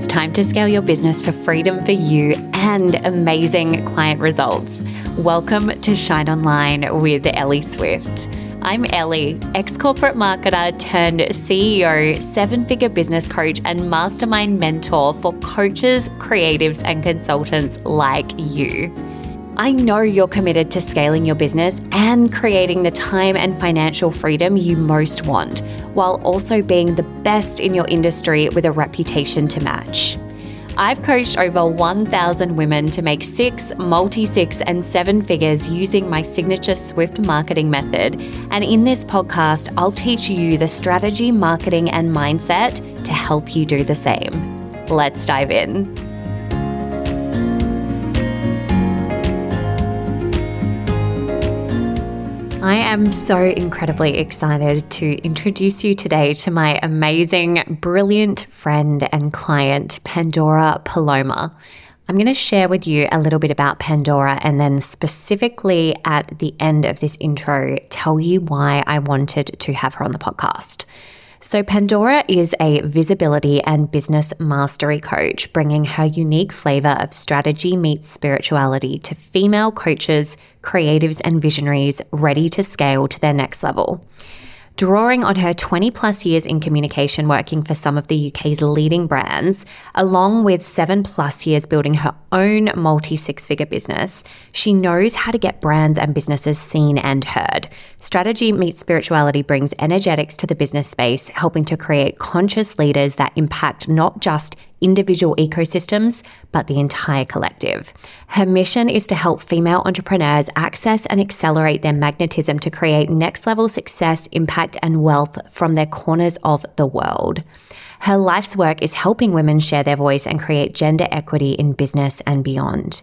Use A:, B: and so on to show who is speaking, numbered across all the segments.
A: It's time to scale your business for freedom for you and amazing client results. Welcome to Shine Online with Ellie Swift. I'm Ellie, ex corporate marketer turned CEO, seven figure business coach, and mastermind mentor for coaches, creatives, and consultants like you. I know you're committed to scaling your business and creating the time and financial freedom you most want, while also being the best in your industry with a reputation to match. I've coached over 1,000 women to make six, multi six, and seven figures using my signature Swift marketing method. And in this podcast, I'll teach you the strategy, marketing, and mindset to help you do the same. Let's dive in. I am so incredibly excited to introduce you today to my amazing, brilliant friend and client, Pandora Paloma. I'm going to share with you a little bit about Pandora and then specifically at the end of this intro, tell you why I wanted to have her on the podcast. So, Pandora is a visibility and business mastery coach, bringing her unique flavor of strategy meets spirituality to female coaches, creatives, and visionaries ready to scale to their next level. Drawing on her 20 plus years in communication working for some of the UK's leading brands, along with seven plus years building her own multi six figure business, she knows how to get brands and businesses seen and heard. Strategy meets spirituality brings energetics to the business space, helping to create conscious leaders that impact not just individual ecosystems, but the entire collective. Her mission is to help female entrepreneurs access and accelerate their magnetism to create next level success, impact, and wealth from their corners of the world. Her life's work is helping women share their voice and create gender equity in business and beyond.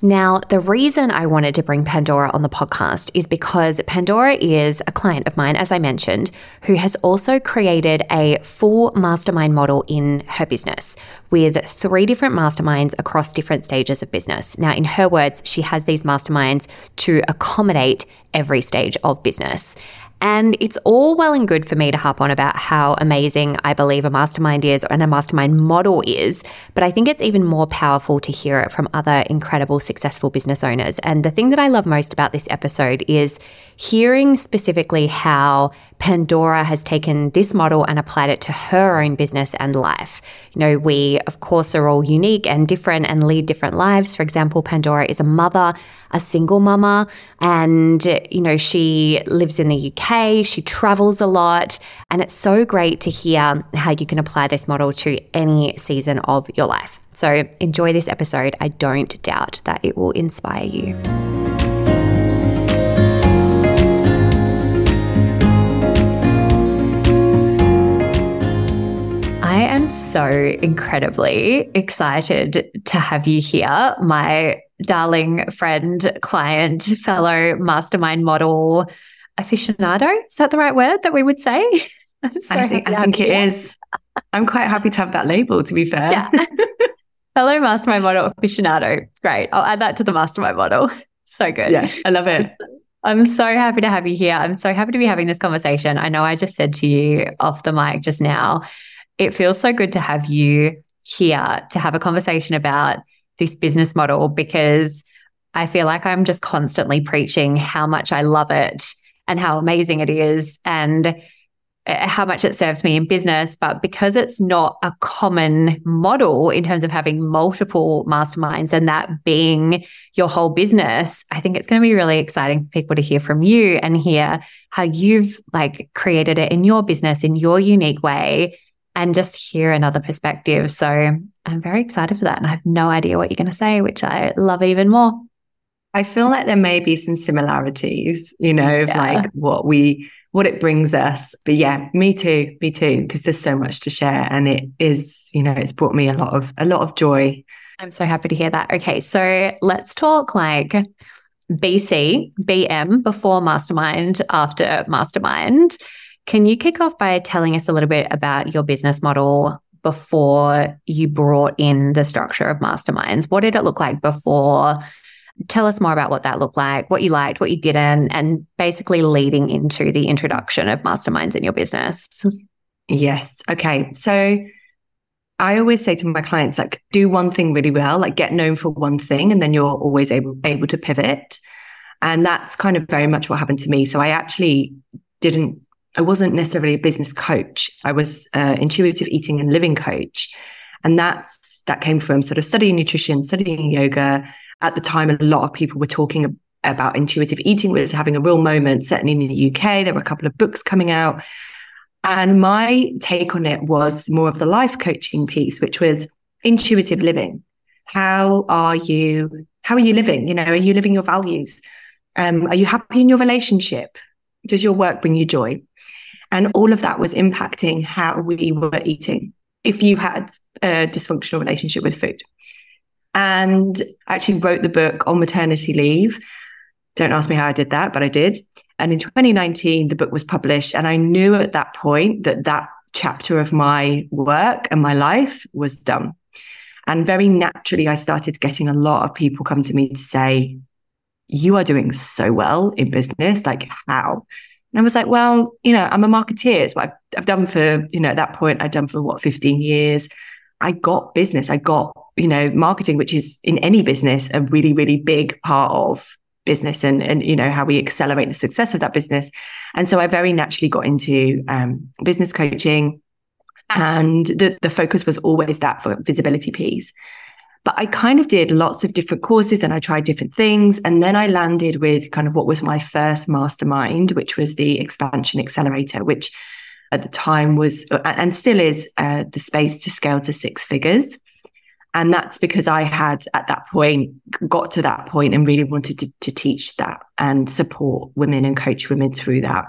A: Now, the reason I wanted to bring Pandora on the podcast is because Pandora is a client of mine, as I mentioned, who has also created a full mastermind model in her business with three different masterminds across different stages of business. Now, in her words, she has these masterminds to accommodate every stage of business. And it's all well and good for me to harp on about how amazing I believe a mastermind is and a mastermind model is. But I think it's even more powerful to hear it from other incredible, successful business owners. And the thing that I love most about this episode is hearing specifically how Pandora has taken this model and applied it to her own business and life. You know, we, of course, are all unique and different and lead different lives. For example, Pandora is a mother, a single mama, and, you know, she lives in the UK, she travels a lot. And it's so great to hear how you can apply this model to any season of your life. So enjoy this episode. I don't doubt that it will inspire you. I am so incredibly excited to have you here, my darling friend, client, fellow mastermind model aficionado. Is that the right word that we would say?
B: So I think, I think it is. I'm quite happy to have that label, to be fair. Yeah.
A: fellow mastermind model aficionado. Great. I'll add that to the mastermind model. So good.
B: Yeah, I love it.
A: I'm so happy to have you here. I'm so happy to be having this conversation. I know I just said to you off the mic just now it feels so good to have you here to have a conversation about this business model because I feel like I'm just constantly preaching how much I love it and how amazing it is and uh, how much it serves me in business. But because it's not a common model in terms of having multiple masterminds and that being your whole business, I think it's going to be really exciting for people to hear from you and hear how you've like created it in your business in your unique way and just hear another perspective. So I'm very excited for that. And I have no idea what you're going to say, which I love even more.
B: I feel like there may be some similarities, you know, of yeah. like what we, what it brings us. But yeah, me too, me too, because there's so much to share. And it is, you know, it's brought me a lot of, a lot of joy.
A: I'm so happy to hear that. Okay. So let's talk like BC, BM, before mastermind, after mastermind. Can you kick off by telling us a little bit about your business model before you brought in the structure of masterminds? What did it look like before? Tell us more about what that looked like, what you liked, what you didn't, and basically leading into the introduction of masterminds in your business.
B: Yes. Okay. So I always say to my clients, like, do one thing really well, like get known for one thing, and then you're always able, able to pivot. And that's kind of very much what happened to me. So I actually didn't, I wasn't necessarily a business coach. I was uh, intuitive eating and living coach. And that's, that came from sort of studying nutrition, studying yoga. At the time, a lot of people were talking about intuitive eating was having a real moment, certainly in the UK. There were a couple of books coming out. And my take on it was more of the life coaching piece, which was intuitive living. How are you? How are you living? You know, are you living your values? Um, are you happy in your relationship? Does your work bring you joy? And all of that was impacting how we were eating. If you had a dysfunctional relationship with food, and actually wrote the book on maternity leave. Don't ask me how I did that, but I did. And in 2019, the book was published. And I knew at that point that that chapter of my work and my life was done. And very naturally, I started getting a lot of people come to me to say, You are doing so well in business. Like, how? And I was like, Well, you know, I'm a marketeer. It's what I've, I've done for, you know, at that point, I'd done for what, 15 years. I got business. I got, you know, marketing, which is in any business a really, really big part of business and and you know how we accelerate the success of that business. And so i very naturally got into um, business coaching and the, the focus was always that for visibility piece. But i kind of did lots of different courses and i tried different things. And then i landed with kind of what was my first mastermind which was the expansion accelerator which at the time was and still is uh, the space to scale to six figures and that's because I had at that point got to that point and really wanted to, to teach that and support women and coach women through that.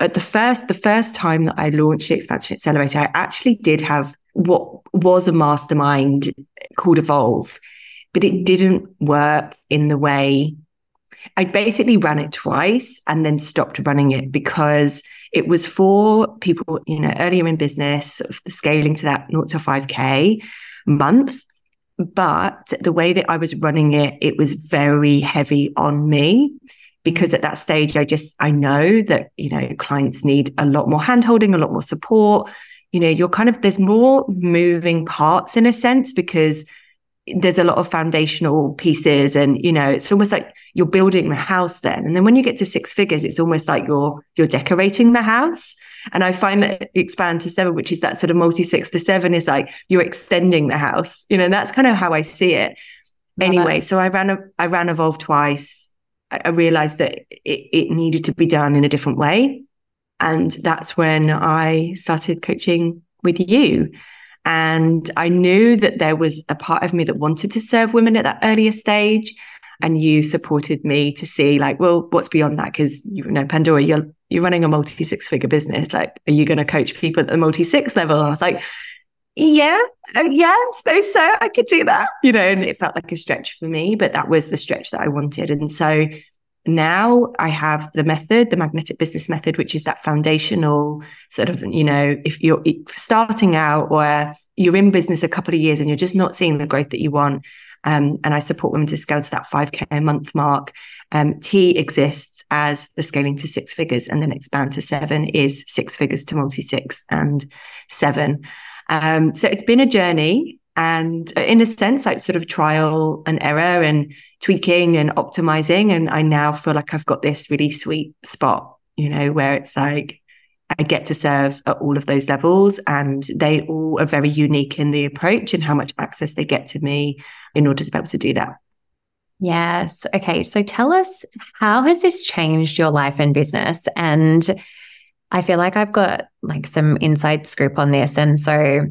B: At the first, the first time that I launched the Expansion Accelerator, I actually did have what was a mastermind called Evolve, but it didn't work in the way I basically ran it twice and then stopped running it because it was for people, you know, earlier in business, scaling to that 0 to 5K month. But the way that I was running it, it was very heavy on me because at that stage, I just, I know that, you know, clients need a lot more handholding, a lot more support. You know, you're kind of, there's more moving parts in a sense because there's a lot of foundational pieces and you know it's almost like you're building the house then and then when you get to six figures it's almost like you're you're decorating the house and i find that expand to seven which is that sort of multi six to seven is like you're extending the house you know and that's kind of how i see it Love anyway it. so i ran a i ran evolve twice i, I realized that it, it needed to be done in a different way and that's when i started coaching with you and I knew that there was a part of me that wanted to serve women at that earlier stage. And you supported me to see, like, well, what's beyond that? Because you know, Pandora, you're you're running a multi six figure business. Like, are you going to coach people at the multi six level? And I was like, yeah, uh, yeah, I suppose so. I could do that, you know. And it felt like a stretch for me, but that was the stretch that I wanted. And so now I have the method, the magnetic business method, which is that foundational sort of, you know, if you're starting out or you're in business a couple of years and you're just not seeing the growth that you want. Um, and I support women to scale to that 5K a month mark. Um, T exists as the scaling to six figures and then expand to seven is six figures to multi six and seven. Um, so it's been a journey and in a sense like sort of trial and error and tweaking and optimizing and i now feel like i've got this really sweet spot you know where it's like i get to serve at all of those levels and they all are very unique in the approach and how much access they get to me in order to be able to do that.
A: Yes. Okay. So tell us how has this changed your life and business? And i feel like i've got like some inside scoop on this. And so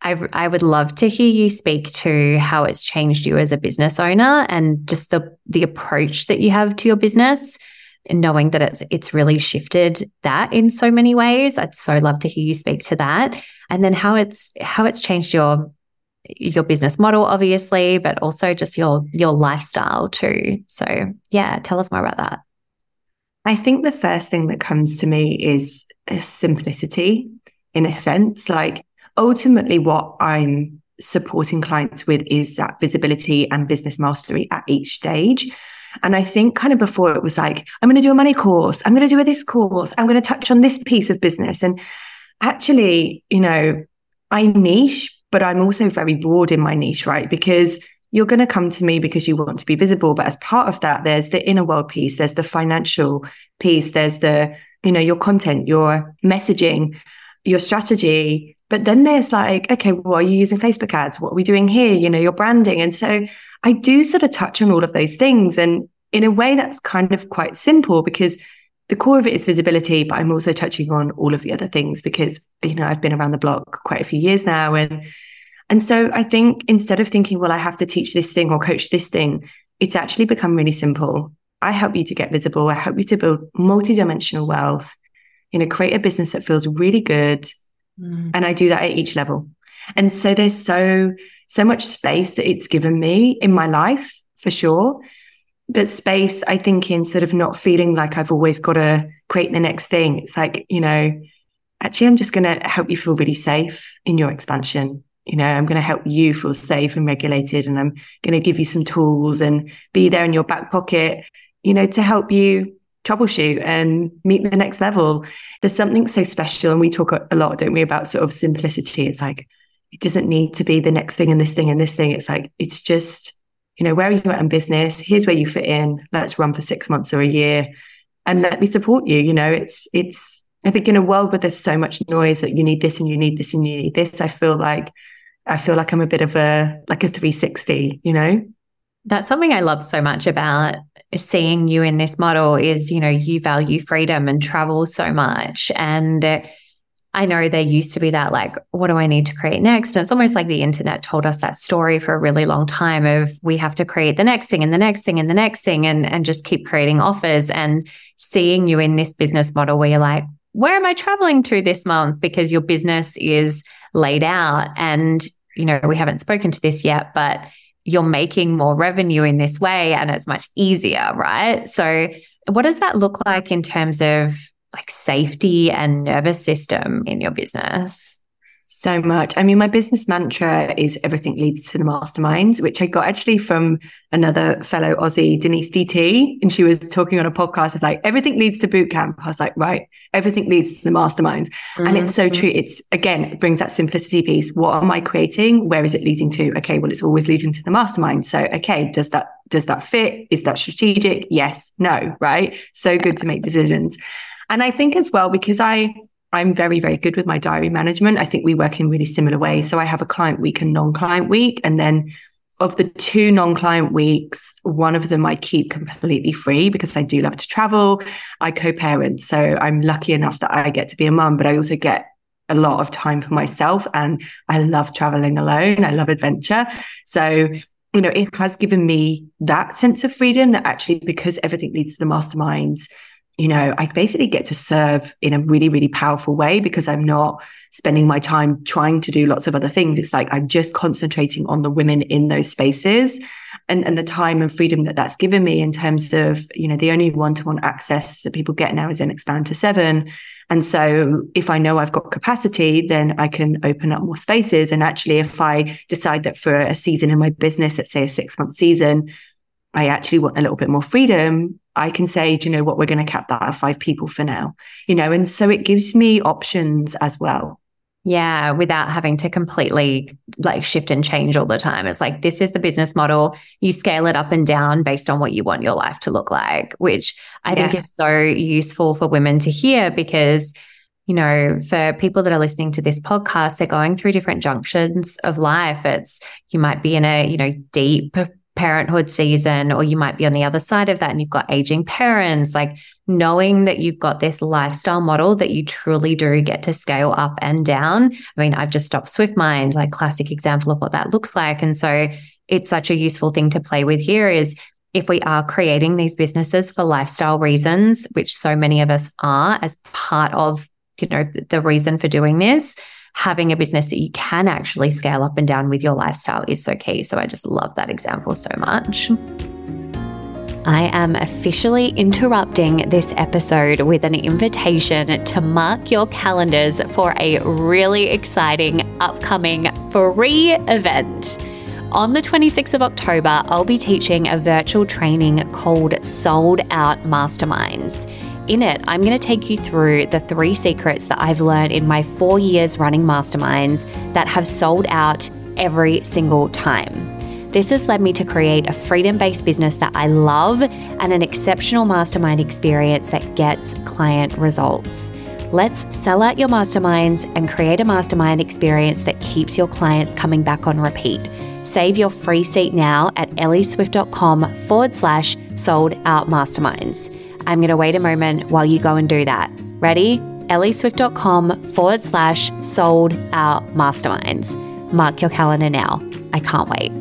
A: I, I would love to hear you speak to how it's changed you as a business owner and just the the approach that you have to your business knowing that it's it's really shifted that in so many ways. I'd so love to hear you speak to that. And then how it's how it's changed your your business model, obviously, but also just your your lifestyle too. So yeah, tell us more about that.
B: I think the first thing that comes to me is simplicity in a sense. Like ultimately what I'm supporting clients with is that visibility and business mastery at each stage. And I think kind of before it was like, I'm going to do a money course. I'm going to do a this course. I'm going to touch on this piece of business. And actually, you know, I niche but I'm also very broad in my niche, right? Because you're going to come to me because you want to be visible. But as part of that, there's the inner world piece, there's the financial piece, there's the, you know, your content, your messaging, your strategy. But then there's like, okay, well, are you using Facebook ads? What are we doing here? You know, your branding. And so I do sort of touch on all of those things. And in a way that's kind of quite simple because the core of it is visibility, but I'm also touching on all of the other things because, you know, I've been around the block quite a few years now. And and so I think instead of thinking, well, I have to teach this thing or coach this thing, it's actually become really simple. I help you to get visible. I help you to build multi-dimensional wealth, you know, create a business that feels really good. Mm. And I do that at each level. And so there's so, so much space that it's given me in my life for sure. But space, I think, in sort of not feeling like I've always got to create the next thing. It's like, you know, actually, I'm just going to help you feel really safe in your expansion you know, I'm going to help you feel safe and regulated and I'm going to give you some tools and be there in your back pocket, you know, to help you troubleshoot and meet the next level. There's something so special. And we talk a lot, don't we, about sort of simplicity. It's like, it doesn't need to be the next thing and this thing and this thing. It's like, it's just, you know, where are you at in business? Here's where you fit in. Let's run for six months or a year and let me support you. You know, it's, it's, I think in a world where there's so much noise that you need this and you need this and you need this, I feel like I feel like I'm a bit of a like a 360, you know?
A: That's something I love so much about seeing you in this model is, you know, you value freedom and travel so much. And uh, I know there used to be that, like, what do I need to create next? And it's almost like the internet told us that story for a really long time of we have to create the next thing and the next thing and the next thing and, and just keep creating offers. And seeing you in this business model where you're like, where am I traveling to this month? Because your business is laid out. And, you know, we haven't spoken to this yet, but you're making more revenue in this way and it's much easier, right? So, what does that look like in terms of like safety and nervous system in your business?
B: So much. I mean, my business mantra is everything leads to the masterminds, which I got actually from another fellow Aussie, Denise DT. And she was talking on a podcast of like, everything leads to boot camp. I was like, right, everything leads to the masterminds. Mm-hmm. And it's so mm-hmm. true. It's again, it brings that simplicity piece. What am I creating? Where is it leading to? Okay, well, it's always leading to the mastermind. So, okay, does that, does that fit? Is that strategic? Yes, no, right? So good to make decisions. And I think as well, because I, I'm very, very good with my diary management. I think we work in really similar ways. So I have a client week and non client week. And then of the two non client weeks, one of them I keep completely free because I do love to travel. I co parent. So I'm lucky enough that I get to be a mum, but I also get a lot of time for myself. And I love traveling alone. I love adventure. So you know, it has given me that sense of freedom that actually, because everything leads to the masterminds, you know, I basically get to serve in a really, really powerful way because I'm not spending my time trying to do lots of other things. It's like I'm just concentrating on the women in those spaces and, and the time and freedom that that's given me in terms of, you know, the only one to one access that people get now is in expand to seven. And so if I know I've got capacity, then I can open up more spaces. And actually, if I decide that for a season in my business, let's say a six month season, I actually want a little bit more freedom, I can say, do you know what, we're going to cap that at five people for now, you know, and so it gives me options as well.
A: Yeah, without having to completely like shift and change all the time. It's like, this is the business model. You scale it up and down based on what you want your life to look like, which I think is so useful for women to hear because, you know, for people that are listening to this podcast, they're going through different junctions of life. It's, you might be in a, you know, deep parenthood season, or you might be on the other side of that and you've got aging parents, like knowing that you've got this lifestyle model that you truly do get to scale up and down. I mean, I've just stopped Swift Mind, like classic example of what that looks like. And so it's such a useful thing to play with here is if we are creating these businesses for lifestyle reasons, which so many of us are as part of, you know, the reason for doing this, having a business that you can actually scale up and down with your lifestyle is so key. So I just love that example so much. I am officially interrupting this episode with an invitation to mark your calendars for a really exciting upcoming free event. On the 26th of October, I'll be teaching a virtual training called Sold Out Masterminds. In it, I'm going to take you through the three secrets that I've learned in my four years running masterminds that have sold out every single time. This has led me to create a freedom based business that I love and an exceptional mastermind experience that gets client results. Let's sell out your masterminds and create a mastermind experience that keeps your clients coming back on repeat. Save your free seat now at ellieswift.com forward slash sold out masterminds. I'm going to wait a moment while you go and do that. Ready? ellieswift.com forward slash sold out masterminds. Mark your calendar now. I can't wait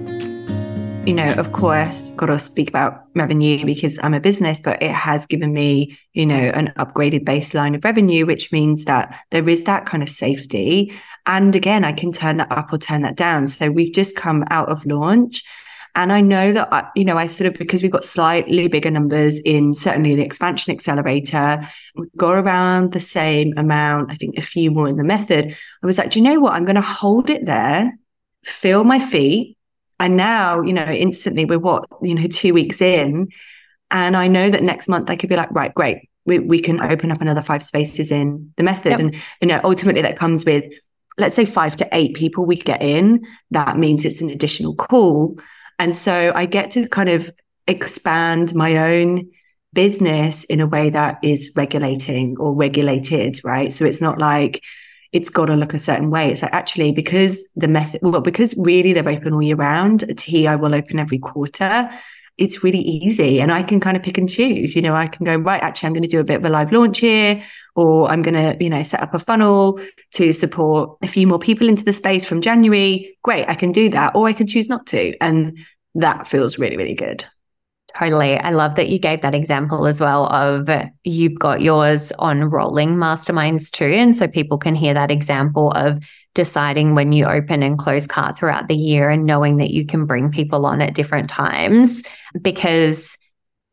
B: you know, of course, got to speak about revenue because I'm a business, but it has given me, you know, an upgraded baseline of revenue, which means that there is that kind of safety. And again, I can turn that up or turn that down. So we've just come out of launch. And I know that, I, you know, I sort of, because we've got slightly bigger numbers in certainly the expansion accelerator, we got around the same amount, I think a few more in the method. I was like, do you know what? I'm going to hold it there, feel my feet, and now, you know, instantly we're what, you know, two weeks in. And I know that next month I could be like, right, great. We, we can open up another five spaces in the method. Yep. And, you know, ultimately that comes with, let's say five to eight people we get in. That means it's an additional call. And so I get to kind of expand my own business in a way that is regulating or regulated, right? So it's not like, it's got to look a certain way. It's like actually because the method, well, because really they're open all year round. Tea I will open every quarter. It's really easy, and I can kind of pick and choose. You know, I can go right. Actually, I'm going to do a bit of a live launch here, or I'm going to, you know, set up a funnel to support a few more people into the space from January. Great, I can do that, or I can choose not to, and that feels really, really good.
A: Totally. I love that you gave that example as well of you've got yours on rolling masterminds too. And so people can hear that example of deciding when you open and close cart throughout the year and knowing that you can bring people on at different times. Because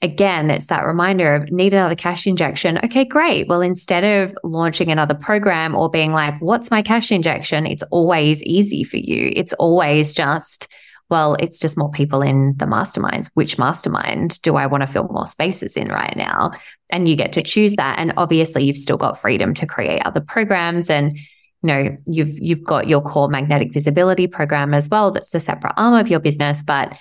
A: again, it's that reminder of need another cash injection. Okay, great. Well, instead of launching another program or being like, what's my cash injection? It's always easy for you. It's always just, well, it's just more people in the masterminds. Which mastermind do I want to fill more spaces in right now? And you get to choose that. And obviously, you've still got freedom to create other programs and you know you've you've got your core magnetic visibility program as well that's the separate arm of your business but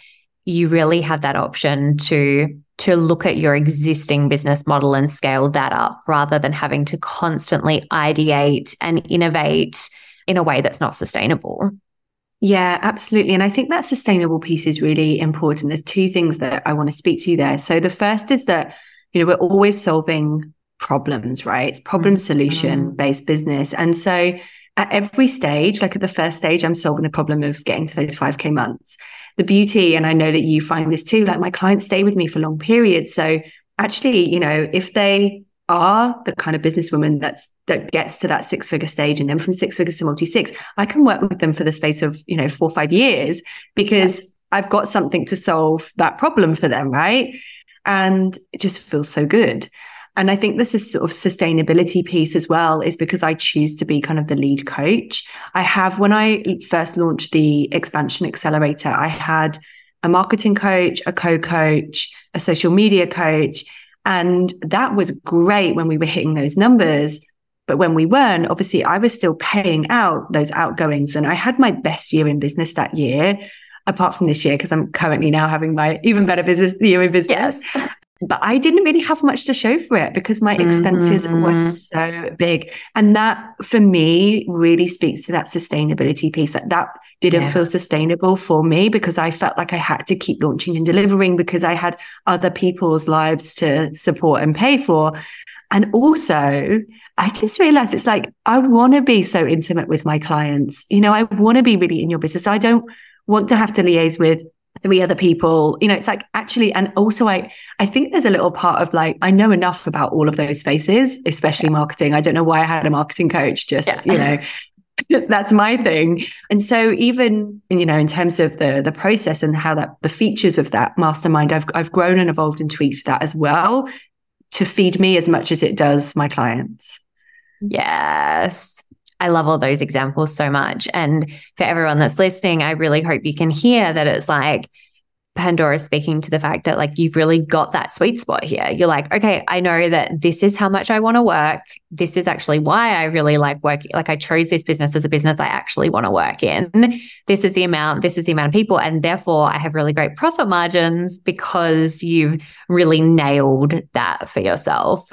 A: you really have that option to to look at your existing business model and scale that up rather than having to constantly ideate and innovate in a way that's not sustainable
B: yeah, absolutely. And I think that sustainable piece is really important. There's two things that I want to speak to you there. So the first is that, you know, we're always solving problems, right? It's problem mm-hmm. solution based business. And so at every stage, like at the first stage, I'm solving the problem of getting to those 5K months. The beauty, and I know that you find this too, like my clients stay with me for long periods. So actually, you know, if they are the kind of businesswoman that's that gets to that six figure stage and then from six figures to multi six, I can work with them for the space of, you know, four or five years because I've got something to solve that problem for them, right? And it just feels so good. And I think this is sort of sustainability piece as well, is because I choose to be kind of the lead coach. I have, when I first launched the expansion accelerator, I had a marketing coach, a co coach, a social media coach, and that was great when we were hitting those numbers. But when we weren't, obviously I was still paying out those outgoings. And I had my best year in business that year, apart from this year, because I'm currently now having my even better business year in business. Yes. But I didn't really have much to show for it because my expenses mm-hmm. were so big. And that for me really speaks to that sustainability piece. That that didn't yeah. feel sustainable for me because I felt like I had to keep launching and delivering because I had other people's lives to support and pay for. And also, I just realized it's like, I want to be so intimate with my clients. You know, I want to be really in your business. I don't want to have to liaise with three other people you know it's like actually and also i i think there's a little part of like i know enough about all of those spaces especially yeah. marketing i don't know why i had a marketing coach just yeah. you know that's my thing. And so even, you know, in terms of the the process and how that the features of that mastermind, I've I've grown and evolved and tweaked that as well to feed me as much as it does my clients.
A: Yes. I love all those examples so much. And for everyone that's listening, I really hope you can hear that it's like Pandora speaking to the fact that like you've really got that sweet spot here. You're like, okay, I know that this is how much I want to work. This is actually why I really like work. Like I chose this business as a business I actually want to work in. This is the amount, this is the amount of people. And therefore I have really great profit margins because you've really nailed that for yourself.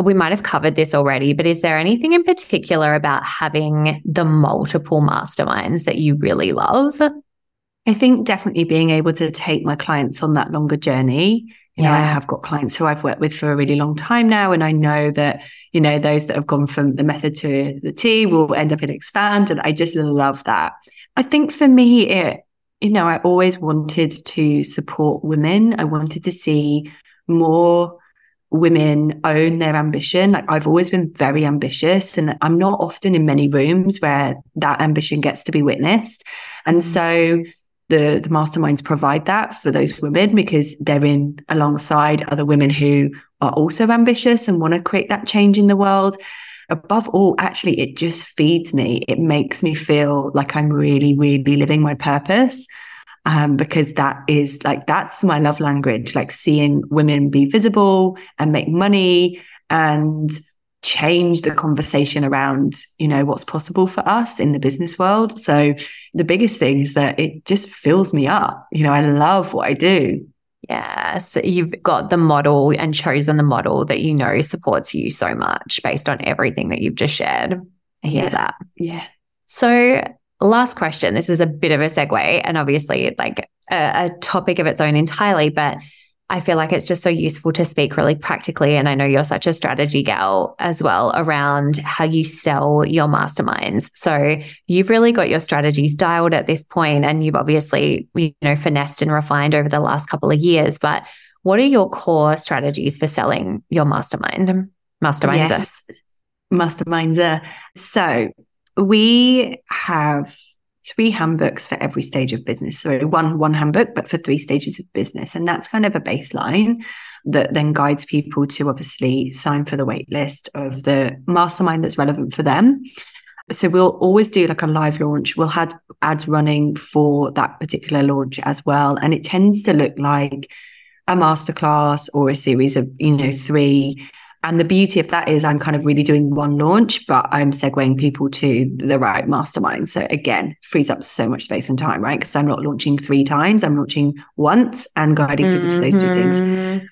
A: We might have covered this already, but is there anything in particular about having the multiple masterminds that you really love?
B: I think definitely being able to take my clients on that longer journey. You yeah. know, I have got clients who I've worked with for a really long time now. And I know that, you know, those that have gone from the method to the T will end up in expand. And I just love that. I think for me, it, you know, I always wanted to support women. I wanted to see more women own their ambition. Like I've always been very ambitious and I'm not often in many rooms where that ambition gets to be witnessed. And mm. so the, the masterminds provide that for those women because they're in alongside other women who are also ambitious and want to create that change in the world. Above all, actually, it just feeds me. It makes me feel like I'm really, really living my purpose. Um, because that is like, that's my love language, like seeing women be visible and make money and change the conversation around you know what's possible for us in the business world so the biggest thing is that it just fills me up you know i love what i do
A: Yes, you've got the model and chosen the model that you know supports you so much based on everything that you've just shared. I hear
B: yeah.
A: that.
B: Yeah.
A: So, last question. This is a bit of a segue and obviously like a, a topic of its own entirely, but I feel like it's just so useful to speak really practically. And I know you're such a strategy gal as well around how you sell your masterminds. So you've really got your strategies dialed at this point, and you've obviously, you know, finessed and refined over the last couple of years. But what are your core strategies for selling your mastermind? Masterminds. Yes.
B: Masterminds. So we have three handbooks for every stage of business. So one one handbook, but for three stages of business, and that's kind of a baseline that then guides people to obviously sign for the waitlist of the mastermind that's relevant for them. So we'll always do like a live launch. We'll have ads running for that particular launch as well, and it tends to look like a masterclass or a series of you know three and the beauty of that is I'm kind of really doing one launch, but I'm segueing people to the right mastermind. So again, frees up so much space and time, right? Because I'm not launching three times, I'm launching once and guiding mm-hmm. people to those two things. Mm-hmm.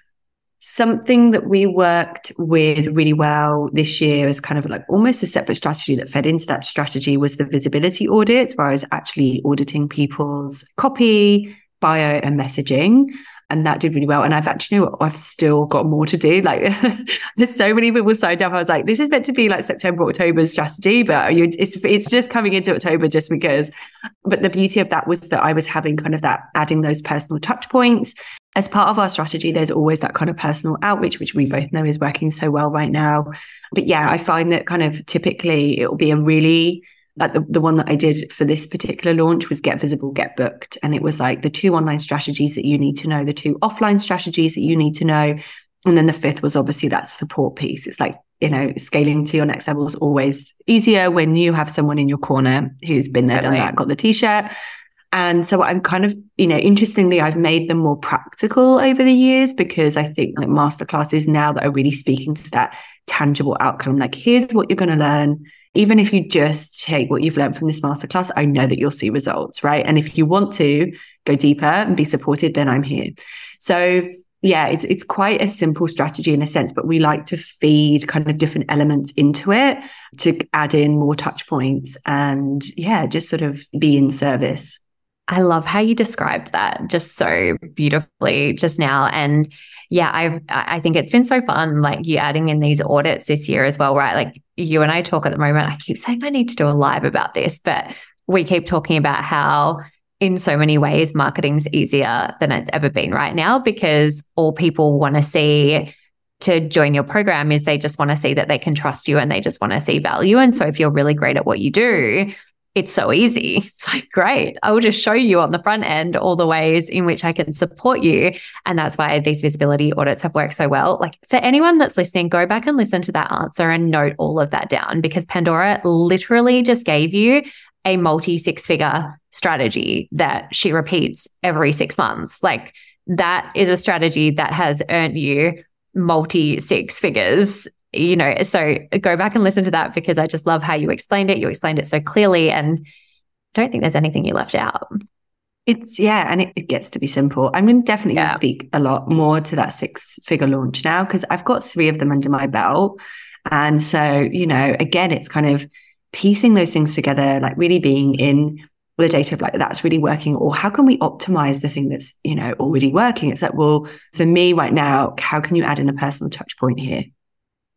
B: Something that we worked with really well this year as kind of like almost a separate strategy that fed into that strategy was the visibility audits, where I was actually auditing people's copy, bio, and messaging and that did really well. And I've actually, you know, I've still got more to do. Like, there's so many people signed up. I was like, this is meant to be like September, October's strategy, but you, it's it's just coming into October just because. But the beauty of that was that I was having kind of that adding those personal touch points as part of our strategy. There's always that kind of personal outreach, which we both know is working so well right now. But yeah, I find that kind of typically it will be a really like the, the one that I did for this particular launch was get visible, get booked. And it was like the two online strategies that you need to know, the two offline strategies that you need to know. And then the fifth was obviously that support piece. It's like, you know, scaling to your next level is always easier when you have someone in your corner who's been there, done that, got the t-shirt. And so I'm kind of, you know, interestingly, I've made them more practical over the years because I think like masterclasses now that are really speaking to that tangible outcome, like here's what you're going to learn even if you just take what you've learned from this masterclass, I know that you'll see results, right? And if you want to go deeper and be supported, then I'm here. So yeah, it's it's quite a simple strategy in a sense, but we like to feed kind of different elements into it to add in more touch points and yeah, just sort of be in service.
A: I love how you described that just so beautifully just now. And yeah, I I think it's been so fun, like you adding in these audits this year as well, right? Like you and I talk at the moment. I keep saying I need to do a live about this, but we keep talking about how in so many ways marketing's easier than it's ever been right now because all people want to see to join your program is they just want to see that they can trust you and they just want to see value. And so if you're really great at what you do, it's so easy. It's like, great. I will just show you on the front end all the ways in which I can support you. And that's why these visibility audits have worked so well. Like for anyone that's listening, go back and listen to that answer and note all of that down because Pandora literally just gave you a multi six figure strategy that she repeats every six months. Like that is a strategy that has earned you multi six figures. You know, so go back and listen to that because I just love how you explained it. You explained it so clearly and I don't think there's anything you left out.
B: It's yeah, and it, it gets to be simple. I'm going to definitely yeah. speak a lot more to that six figure launch now because I've got three of them under my belt. And so, you know, again, it's kind of piecing those things together, like really being in the data of like that's really working, or how can we optimize the thing that's, you know, already working? It's like, well, for me right now, how can you add in a personal touch point here?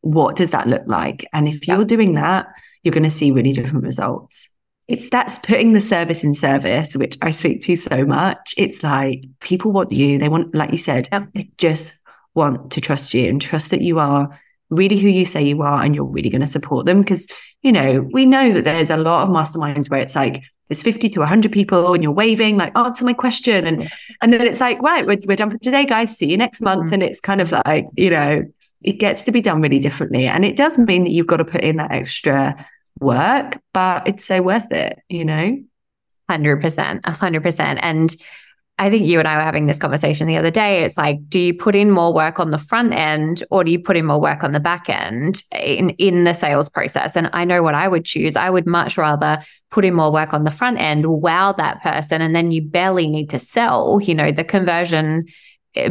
B: What does that look like? And if you're doing that, you're going to see really different results. It's that's putting the service in service, which I speak to so much. It's like people want you. They want, like you said, they just want to trust you and trust that you are really who you say you are and you're really going to support them. Because, you know, we know that there's a lot of masterminds where it's like, there's 50 to 100 people and you're waving like answer my question and and then it's like right we're, we're done for today guys see you next month mm-hmm. and it's kind of like you know it gets to be done really mm. differently and it does mean that you've got to put in that extra work but it's so worth it you know
A: 100% 100% and I think you and I were having this conversation the other day. It's like, do you put in more work on the front end or do you put in more work on the back end in, in the sales process? And I know what I would choose. I would much rather put in more work on the front end, wow that person, and then you barely need to sell. You know, the conversion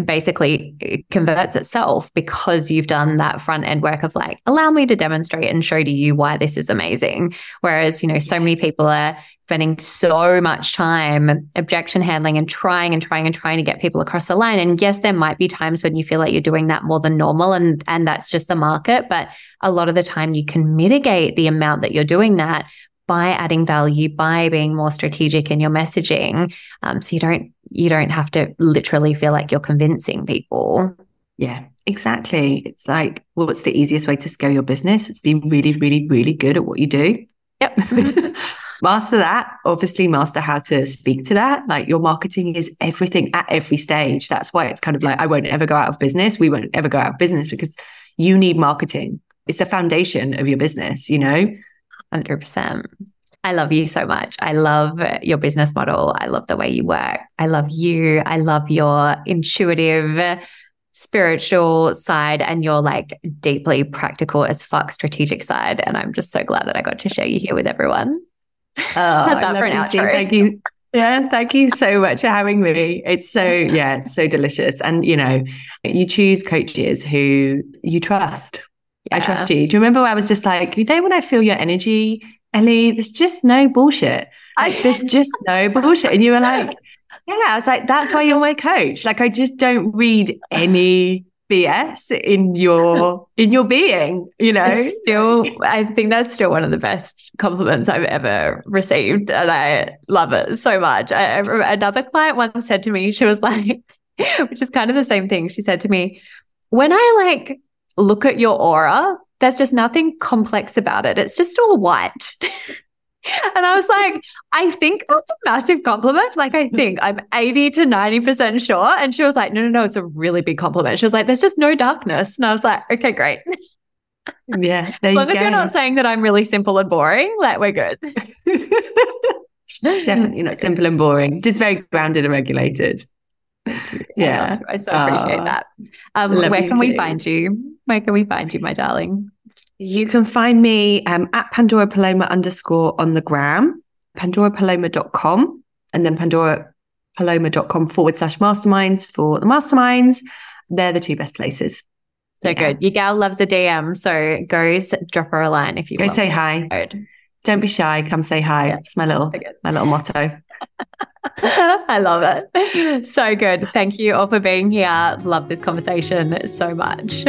A: basically converts itself because you've done that front end work of like, allow me to demonstrate and show to you why this is amazing. Whereas, you know, so many people are spending so much time objection handling and trying and trying and trying to get people across the line. And yes, there might be times when you feel like you're doing that more than normal and, and that's just the market. But a lot of the time you can mitigate the amount that you're doing that by adding value, by being more strategic in your messaging. Um, so you don't you don't have to literally feel like you're convincing people.
B: Yeah, exactly. It's like, what's the easiest way to scale your business? Be really, really, really good at what you do.
A: Yep.
B: master that. Obviously, master how to speak to that. Like your marketing is everything at every stage. That's why it's kind of like, I won't ever go out of business. We won't ever go out of business because you need marketing. It's the foundation of your business, you know?
A: 100%. I love you so much. I love your business model. I love the way you work. I love you. I love your intuitive, spiritual side and your like deeply practical as fuck strategic side. And I'm just so glad that I got to share you here with everyone.
B: Oh, that for an outro. Thank you. Yeah, thank you so much for having me. It's so, yeah, so delicious. And, you know, you choose coaches who you trust. Yeah. I trust you. Do you remember I was just like, you know, when I feel your energy, Ellie, there's just no bullshit. Like, there's just no bullshit. And you were like, yeah, I was like, that's why you're my coach. Like, I just don't read any BS in your in your being, you know.
A: It's still, I think that's still one of the best compliments I've ever received, and I love it so much. I, I, another client once said to me, she was like, which is kind of the same thing. She said to me, "When I like look at your aura, there's just nothing complex about it. It's just all white." And I was like, I think that's a massive compliment. Like, I think I'm 80 to 90% sure. And she was like, no, no, no, it's a really big compliment. She was like, there's just no darkness. And I was like, okay, great.
B: Yeah.
A: as long as you're not saying that I'm really simple and boring, like, we're good.
B: Definitely not simple and boring, just very grounded and regulated.
A: Yeah. I, so appreciate that. Um, where can too. we find you? Where can we find you, my darling?
B: You can find me um, at Pandora Paloma underscore on the gram, pandorapaloma.com, and then pandorapaloma.com forward slash masterminds for the masterminds. They're the two best places.
A: So yeah. good. Your gal loves a DM. So go drop her a line if you
B: go say hi. Don't be shy. Come say hi. It's my little, my little motto.
A: I love it. So good. Thank you all for being here. Love this conversation so much.